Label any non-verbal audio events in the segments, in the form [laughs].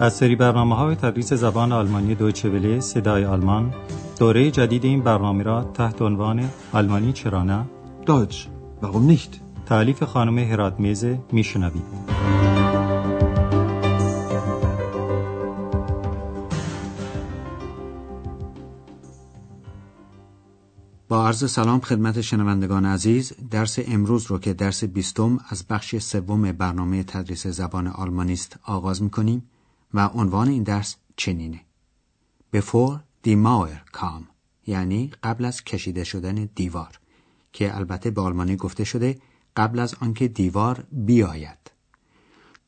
از سری برنامه های تدریس زبان آلمانی دویچه وله صدای آلمان دوره جدید این برنامه را تحت عنوان آلمانی چرا نه؟ Deutsch, warum nicht? تعلیف خانم هرات میزه میشنوید. با عرض سلام خدمت شنوندگان عزیز درس امروز رو که درس بیستم از بخش سوم برنامه تدریس زبان آلمانی است آغاز می‌کنیم. و عنوان این درس چنینه. Bevor die Mauer kam یعنی قبل از کشیده شدن دیوار. که البته به آلمانی گفته شده قبل از آنکه دیوار بیاید.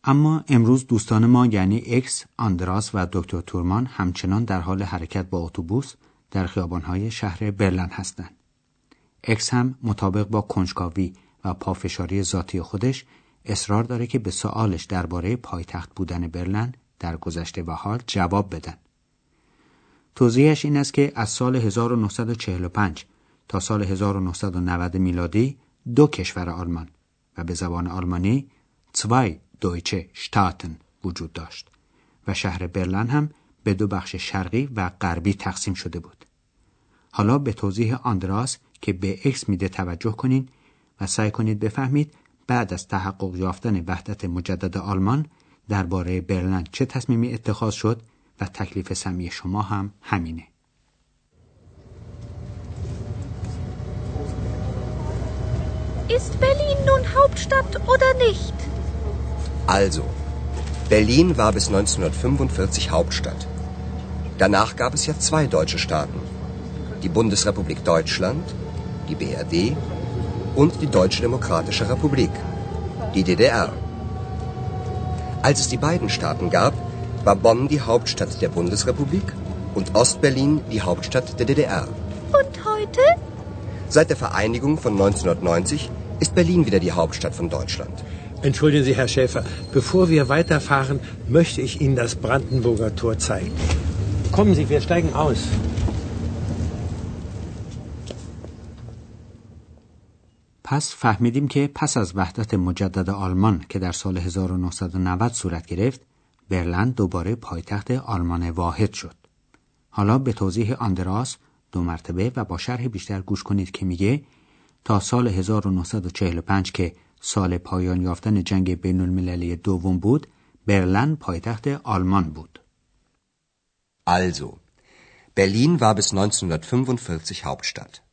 اما امروز دوستان ما یعنی اکس، آندریاس و دکتر تورمان همچنان در حال حرکت با اتوبوس در خیابانهای شهر برلن هستند. اکس هم مطابق با کنجکاوی و پافشاری ذاتی خودش اصرار داره که به سوالش درباره پایتخت بودن برلن در گذشته و حال جواب بدن. توضیحش این است که از سال 1945 تا سال 1990 میلادی دو کشور آلمان و به زبان آلمانی zwei deutsche Staaten وجود داشت و شهر برلن هم به دو بخش شرقی و غربی تقسیم شده بود. حالا به توضیح آندراس که به اکس میده توجه کنید و سعی کنید بفهمید بعد از تحقق یافتن وحدت مجدد آلمان درباره برلن چه تصمیمی اتخاذ شد و تکلیف سمی شما هم همینه. Ist Berlin nun Hauptstadt oder nicht? Also, Berlin war bis 1945 Hauptstadt. Danach gab es ja zwei deutsche Staaten. Die Bundesrepublik Deutschland, die BRD und die Deutsche Demokratische Republik, die DDR. Als es die beiden Staaten gab, war Bonn die Hauptstadt der Bundesrepublik und Ostberlin die Hauptstadt der DDR. Und heute? Seit der Vereinigung von 1990 ist Berlin wieder die Hauptstadt von Deutschland. Entschuldigen Sie, Herr Schäfer, bevor wir weiterfahren, möchte ich Ihnen das Brandenburger Tor zeigen. Kommen Sie, wir steigen aus. پس فهمیدیم که پس از وحدت مجدد آلمان که در سال 1990 صورت گرفت برلن دوباره پایتخت آلمان واحد شد. حالا به توضیح آندراس دو مرتبه و با شرح بیشتر گوش کنید که میگه تا سال 1945 که سال پایان یافتن جنگ بین المللی دوم بود برلن پایتخت آلمان بود. Also, Berlin war bis 1945 Hauptstadt.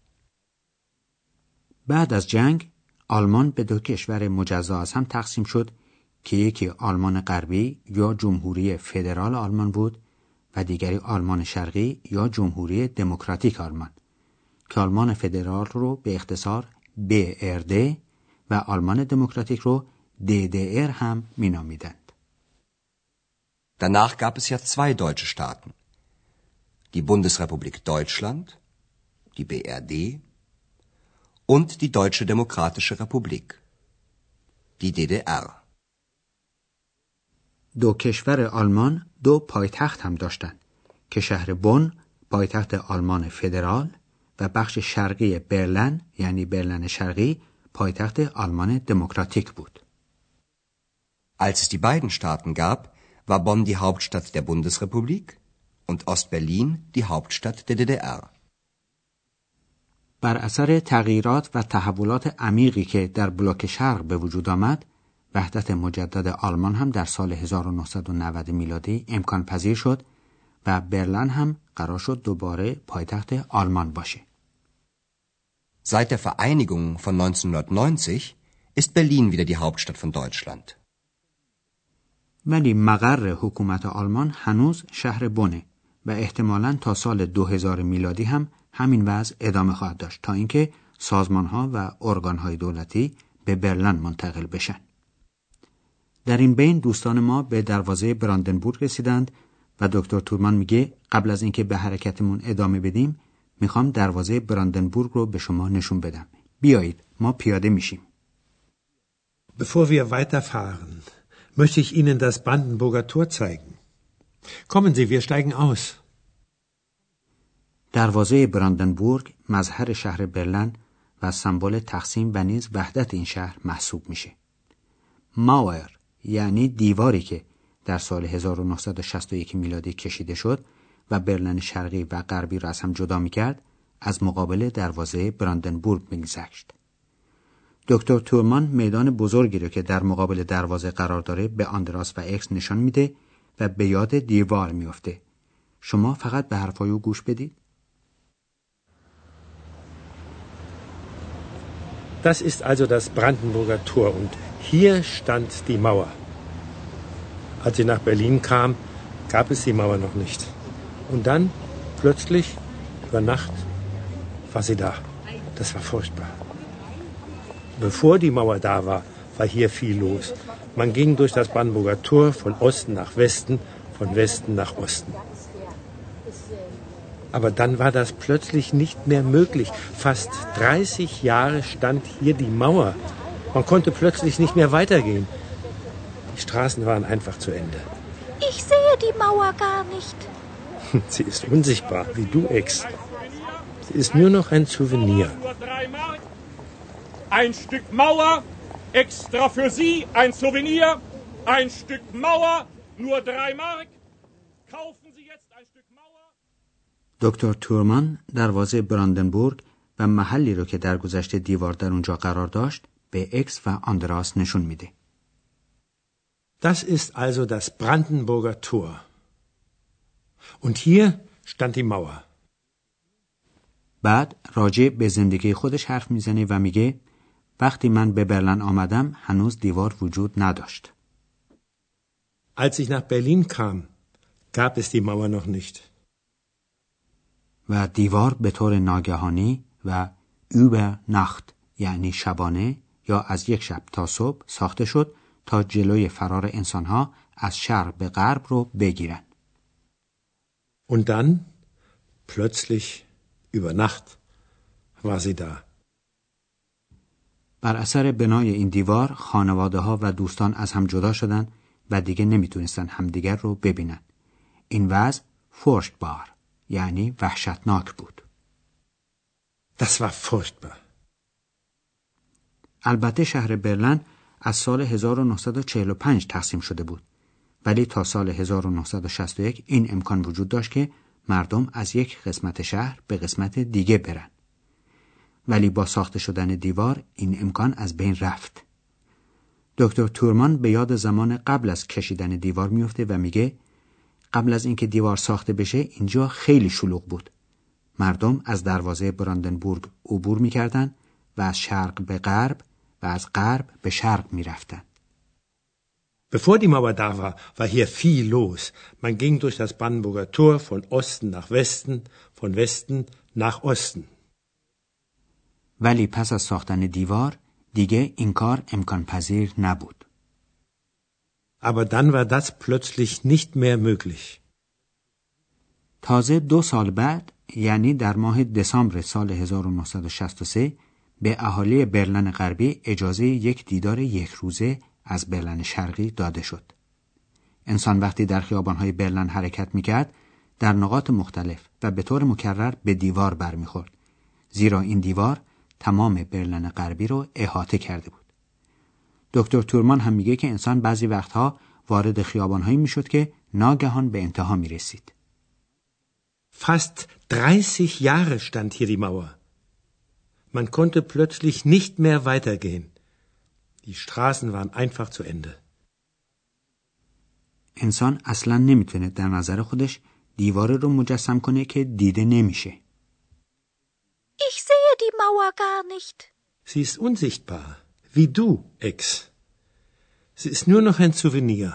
بعد از جنگ آلمان به دو کشور مجزا از هم تقسیم شد که یکی آلمان غربی یا جمهوری فدرال آلمان بود و دیگری آلمان شرقی یا جمهوری دموکراتیک آلمان که آلمان فدرال رو به اختصار BRD و آلمان دموکراتیک رو DDR هم مینامیدند. Danach gab es ja zwei deutsche Staaten. Die Bundesrepublik Deutschland, die BRD und die Deutsche Demokratische Republik, die DDR. دو کشور آلمان دو پایتخت هم داشتند که شهر بن پایتخت آلمان فدرال و بخش شرقی برلن یعنی برلن شرقی پایتخت آلمان دموکراتیک بود. Als es die beiden Staaten gab, war Bonn die Hauptstadt der Bundesrepublik und Ostberlin die Hauptstadt der DDR. بر اثر تغییرات و تحولات عمیقی که در بلوک شرق به وجود آمد، وحدت مجدد آلمان هم در سال 1990 میلادی امکان پذیر شد و برلن هم قرار شد دوباره پایتخت آلمان باشه. Seit der Vereinigung von 1990 ist Berlin wieder die Hauptstadt von Deutschland. ولی مقر حکومت آلمان هنوز شهر بونه و احتمالا تا سال 2000 میلادی هم همین وضع ادامه خواهد داشت تا اینکه سازمان ها و ارگان های دولتی به برلن منتقل بشن. در این بین دوستان ما به دروازه براندنبورگ رسیدند و دکتر تورمان میگه قبل از اینکه به حرکتمون ادامه بدیم می‌خوام دروازه براندنبورگ رو به شما نشون بدم. بیایید ما پیاده میشیم. Bevor wir weiterfahren, möchte ich Ihnen das Brandenburger Tor zeigen. Kommen Sie, wir steigen aus. دروازه براندنبورگ مظهر شهر برلن و سمبل تقسیم و نیز وحدت این شهر محسوب میشه. ماور یعنی دیواری که در سال 1961 میلادی کشیده شد و برلن شرقی و غربی را از هم جدا می کرد از مقابل دروازه براندنبورگ میگذشت. دکتر تورمان میدان بزرگی رو که در مقابل دروازه قرار داره به آندراس و اکس نشان میده و به یاد دیوار میافته. شما فقط به حرفای او گوش بدید. Das ist also das Brandenburger Tor und hier stand die Mauer. Als ich nach Berlin kam, gab es die Mauer noch nicht. Und dann, plötzlich, über Nacht, war sie da. Das war furchtbar. Bevor die Mauer da war, war hier viel los. Man ging durch das Brandenburger Tor von Osten nach Westen, von Westen nach Osten. Aber dann war das plötzlich nicht mehr möglich. Fast 30 Jahre stand hier die Mauer. Man konnte plötzlich nicht mehr weitergehen. Die Straßen waren einfach zu Ende. Ich sehe die Mauer gar nicht. [laughs] Sie ist unsichtbar, wie du, Ex. Sie ist nur noch ein Souvenir. Ein Stück Mauer, extra für Sie, ein Souvenir. Ein Stück Mauer, nur drei Mark. Kaufen دکتر تورمان دروازه براندنبورگ و محلی رو که در گذشته دیوار در اونجا قرار داشت به اکس و آندراس نشون میده. Das ist also das Brandenburger Tor. Und hier stand die Mauer. بعد راجع به زندگی خودش حرف می‌زنه و میگه وقتی من به برلن آمدم هنوز دیوار وجود نداشت. Als ich nach Berlin kam, gab es die Mauer noch nicht. و دیوار به طور ناگهانی و über نخت یعنی شبانه یا از یک شب تا صبح ساخته شد تا جلوی فرار انسانها از شرق به غرب رو بگیرن. Und dann, plötzlich, über Nacht, war sie da. بر اثر بنای این دیوار خانواده ها و دوستان از هم جدا شدند و دیگه نمی‌تونستن همدیگر رو ببینن. این وضع بار یعنی وحشتناک بود. Das war furchtbar. البته شهر برلن از سال 1945 تقسیم شده بود. ولی تا سال 1961 این امکان وجود داشت که مردم از یک قسمت شهر به قسمت دیگه برن. ولی با ساخته شدن دیوار این امکان از بین رفت. دکتر تورمان به یاد زمان قبل از کشیدن دیوار میفته و میگه قبل از اینکه دیوار ساخته بشه اینجا خیلی شلوغ بود. مردم از دروازه براندنبورگ عبور می‌کردن و از شرق به غرب و از غرب به شرق می‌رفتن. Bevor die Mauer da war, war hier viel los. Man ging durch das Brandenburger Tor von Osten nach Westen, von Westen nach Osten. ولی پس از ساختن دیوار دیگه این کار امکان پذیر نبود. Aber dann war das plötzlich nicht mehr möglich. تازه دو سال بعد یعنی در ماه دسامبر سال 1963 به اهالی برلن غربی اجازه یک دیدار یک روزه از برلن شرقی داده شد. انسان وقتی در خیابانهای برلن حرکت می‌کرد در نقاط مختلف و به طور مکرر به دیوار برمیخورد زیرا این دیوار تمام برلن غربی رو احاطه کرده بود. دکتر تورمان هم میگه که انسان بعضی وقتها وارد خیابانهایی می‌شد که ناگهان به انتها می‌رسید. Fast 30 Jahre stand hier die Mauer. Man konnte plötzlich nicht mehr weitergehen. Die Straßen waren einfach zu Ende. انسان اصلا نمی‌تونه در نظر خودش دیوار رو مجسم کنه که دیده نمیشه. Ich sehe die Mauer gar nicht. Sie ist unsichtbar, wie du, Ex. Sie ist nur noch ein Souvenir.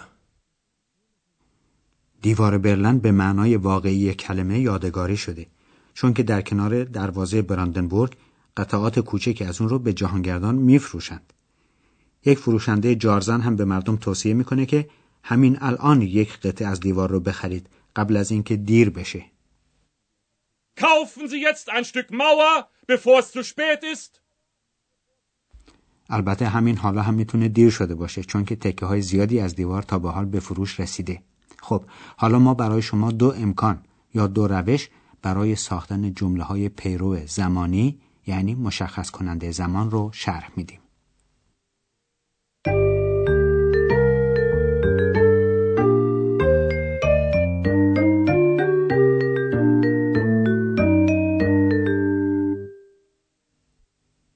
دیوار برلن به معنای واقعی کلمه یادگاری شده چون که در کنار دروازه براندنبورگ قطعات کوچکی از اون رو به جهانگردان میفروشند. یک فروشنده جارزن هم به مردم توصیه می‌کنه که همین الان یک قطعه از دیوار رو بخرید قبل از اینکه دیر بشه. Kaufen Sie jetzt ein Stück Mauer, bevor es zu spät ist. البته همین حالا هم می‌تونه دیر شده باشه چون که تکه های زیادی از دیوار تا به حال به فروش رسیده. خب حالا ما برای شما دو امکان یا دو روش برای ساختن جمله های پیرو زمانی یعنی مشخص کننده زمان رو شرح میدیم.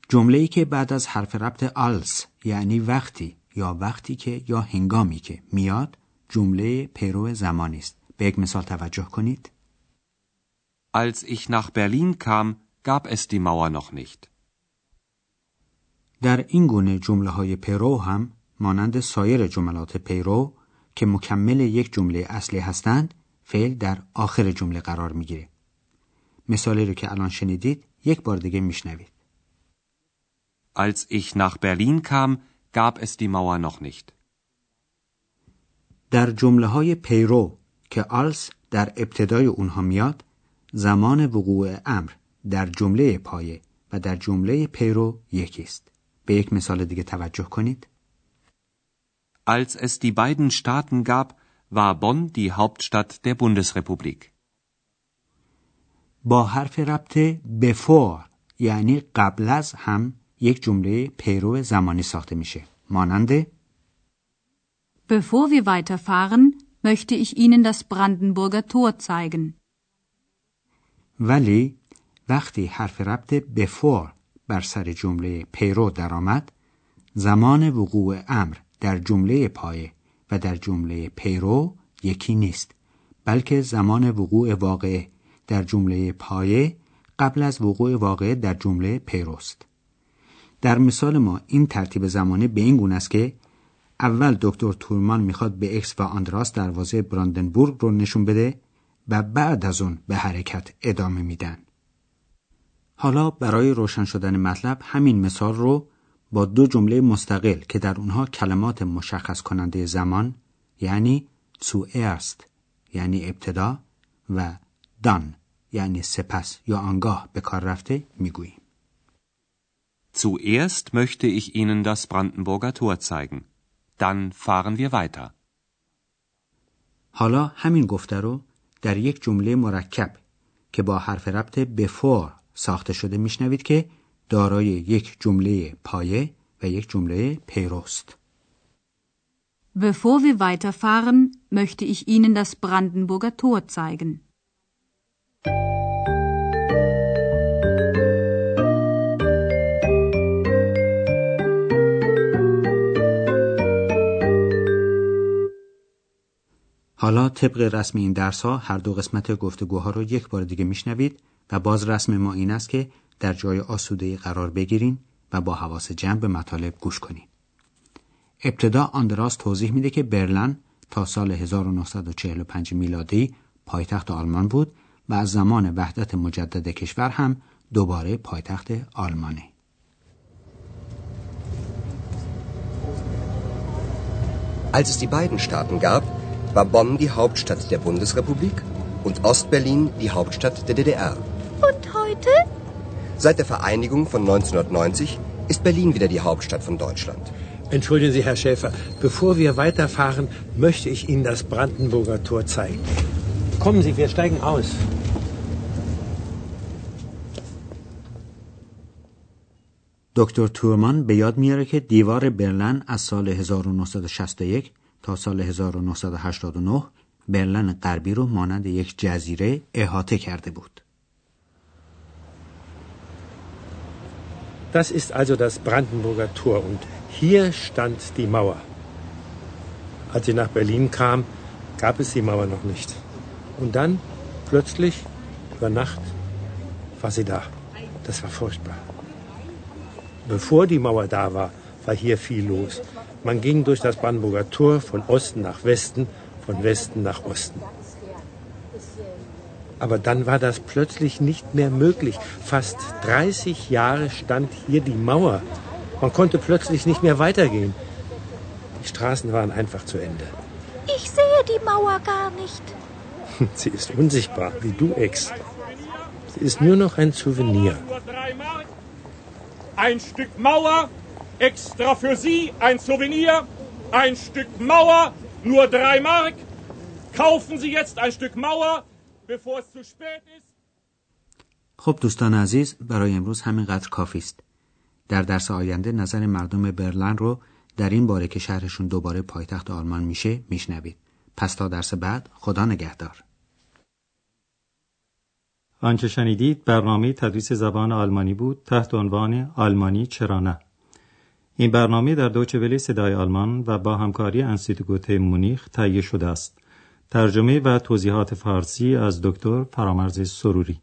جمله ای که بعد از حرف ربط آلس یعنی وقتی یا وقتی که یا هنگامی که میاد جمله پیرو زمانی است. به یک مثال توجه کنید. Als ich nach Berlin kam, gab es die Mauer noch nicht. در این گونه جمله های پیرو هم مانند سایر جملات پیرو که مکمل یک جمله اصلی هستند فعل در آخر جمله قرار می‌گیره. مثالی رو که الان شنیدید یک بار دیگه میشنوید. Als ich nach Berlin kam, gab es die Mauer noch nicht. در جمله های پیرو که آلس در ابتدای اونها میاد زمان وقوع امر در جمله پایه و در جمله پیرو یکی است به یک مثال دیگه توجه کنید Als es die beiden Staaten gab, war Bonn die Hauptstadt der Bundesrepublik. با حرف ربط بفور یعنی قبل از هم یک جمله پیرو زمانی ساخته میشه مانند Bevor wir weiterfahren, möchte ich Ihnen das Brandenburger Tor zeigen. ولی وقتی حرف ربط بفور بر سر جمله پیرو درآمد زمان وقوع امر در جمله پایه و در جمله پیرو یکی نیست بلکه زمان وقوع واقع در جمله پایه قبل از وقوع واقع در جمله پیروست در مثال ما این ترتیب زمانی به این گونه است که اول دکتر تورمان می‌خواد به اکس و آندراس دروازه براندنبورگ رو نشون بده و بعد از اون به حرکت ادامه میدن. حالا برای روشن شدن مطلب همین مثال رو با دو جمله مستقل که در اونها کلمات مشخص کننده زمان یعنی zuerst یعنی ابتدا و dann یعنی سپس یا آنگاه به کار رفته می‌گوییم. Zuerst möchte ich Ihnen das Brandenburger Tor zeigen. Dann fahren wir weiter. حالا همین گفته رو در یک جمله مرکب که با حرف ربط بفور ساخته شده میشنوید که دارای یک جمله پایه و یک جمله پیروست. Bevor wir weiterfahren, möchte ich Ihnen das Brandenburger Tor zeigen. حالا طبق رسم این درس ها هر دو قسمت گفتگوها رو یک بار دیگه میشنوید و باز رسم ما این است که در جای آسوده قرار بگیرین و با حواس جمع به مطالب گوش کنین. ابتدا آندراس توضیح میده که برلن تا سال 1945 میلادی پایتخت آلمان بود و از زمان وحدت مجدد کشور هم دوباره پایتخت آلمانه. Als es die beiden Staaten gab, war Bonn die Hauptstadt der Bundesrepublik und Ostberlin die Hauptstadt der DDR. Und heute? Seit der Vereinigung von 1990 ist Berlin wieder die Hauptstadt von Deutschland. Entschuldigen Sie, Herr Schäfer, bevor wir weiterfahren, möchte ich Ihnen das Brandenburger Tor zeigen. Kommen Sie, wir steigen aus. دکتر تورمان به یاد میاره که دیوار برلن از سال 1961 تا سال 1989 برلن غربی رو مانند یک جزیره احاطه کرده بود. Das ist also das Brandenburger Tor und hier stand die Mauer. Als sie nach Berlin kam, gab es die Mauer noch nicht. Und dann, plötzlich, über Nacht, war sie da. Das war furchtbar. Bevor die Mauer da war, war hier viel los. Man ging durch das Brandenburger Tor von Osten nach Westen, von Westen nach Osten. Aber dann war das plötzlich nicht mehr möglich. Fast 30 Jahre stand hier die Mauer. Man konnte plötzlich nicht mehr weitergehen. Die Straßen waren einfach zu Ende. Ich sehe die Mauer gar nicht. [laughs] Sie ist unsichtbar, wie du, Ex. Sie ist nur noch ein Souvenir. Ein Stück Mauer, extra für Sie, ein Souvenir. Ein Stück Mauer, nur drei Mark. Kaufen Sie jetzt ein Stück Mauer, bevor es zu spät ist. خب دوستان عزیز برای امروز همینقدر کافی است. در درس آینده نظر مردم برلن رو در این باره که شهرشون دوباره پایتخت آلمان میشه میشنوید. پس تا درس بعد خدا نگهدار. آنچه شنیدید برنامه تدریس زبان آلمانی بود تحت عنوان آلمانی چرا نه این برنامه در دوچه ولی صدای آلمان و با همکاری انسیتگوت مونیخ تهیه شده است. ترجمه و توضیحات فارسی از دکتر فرامرز سروری.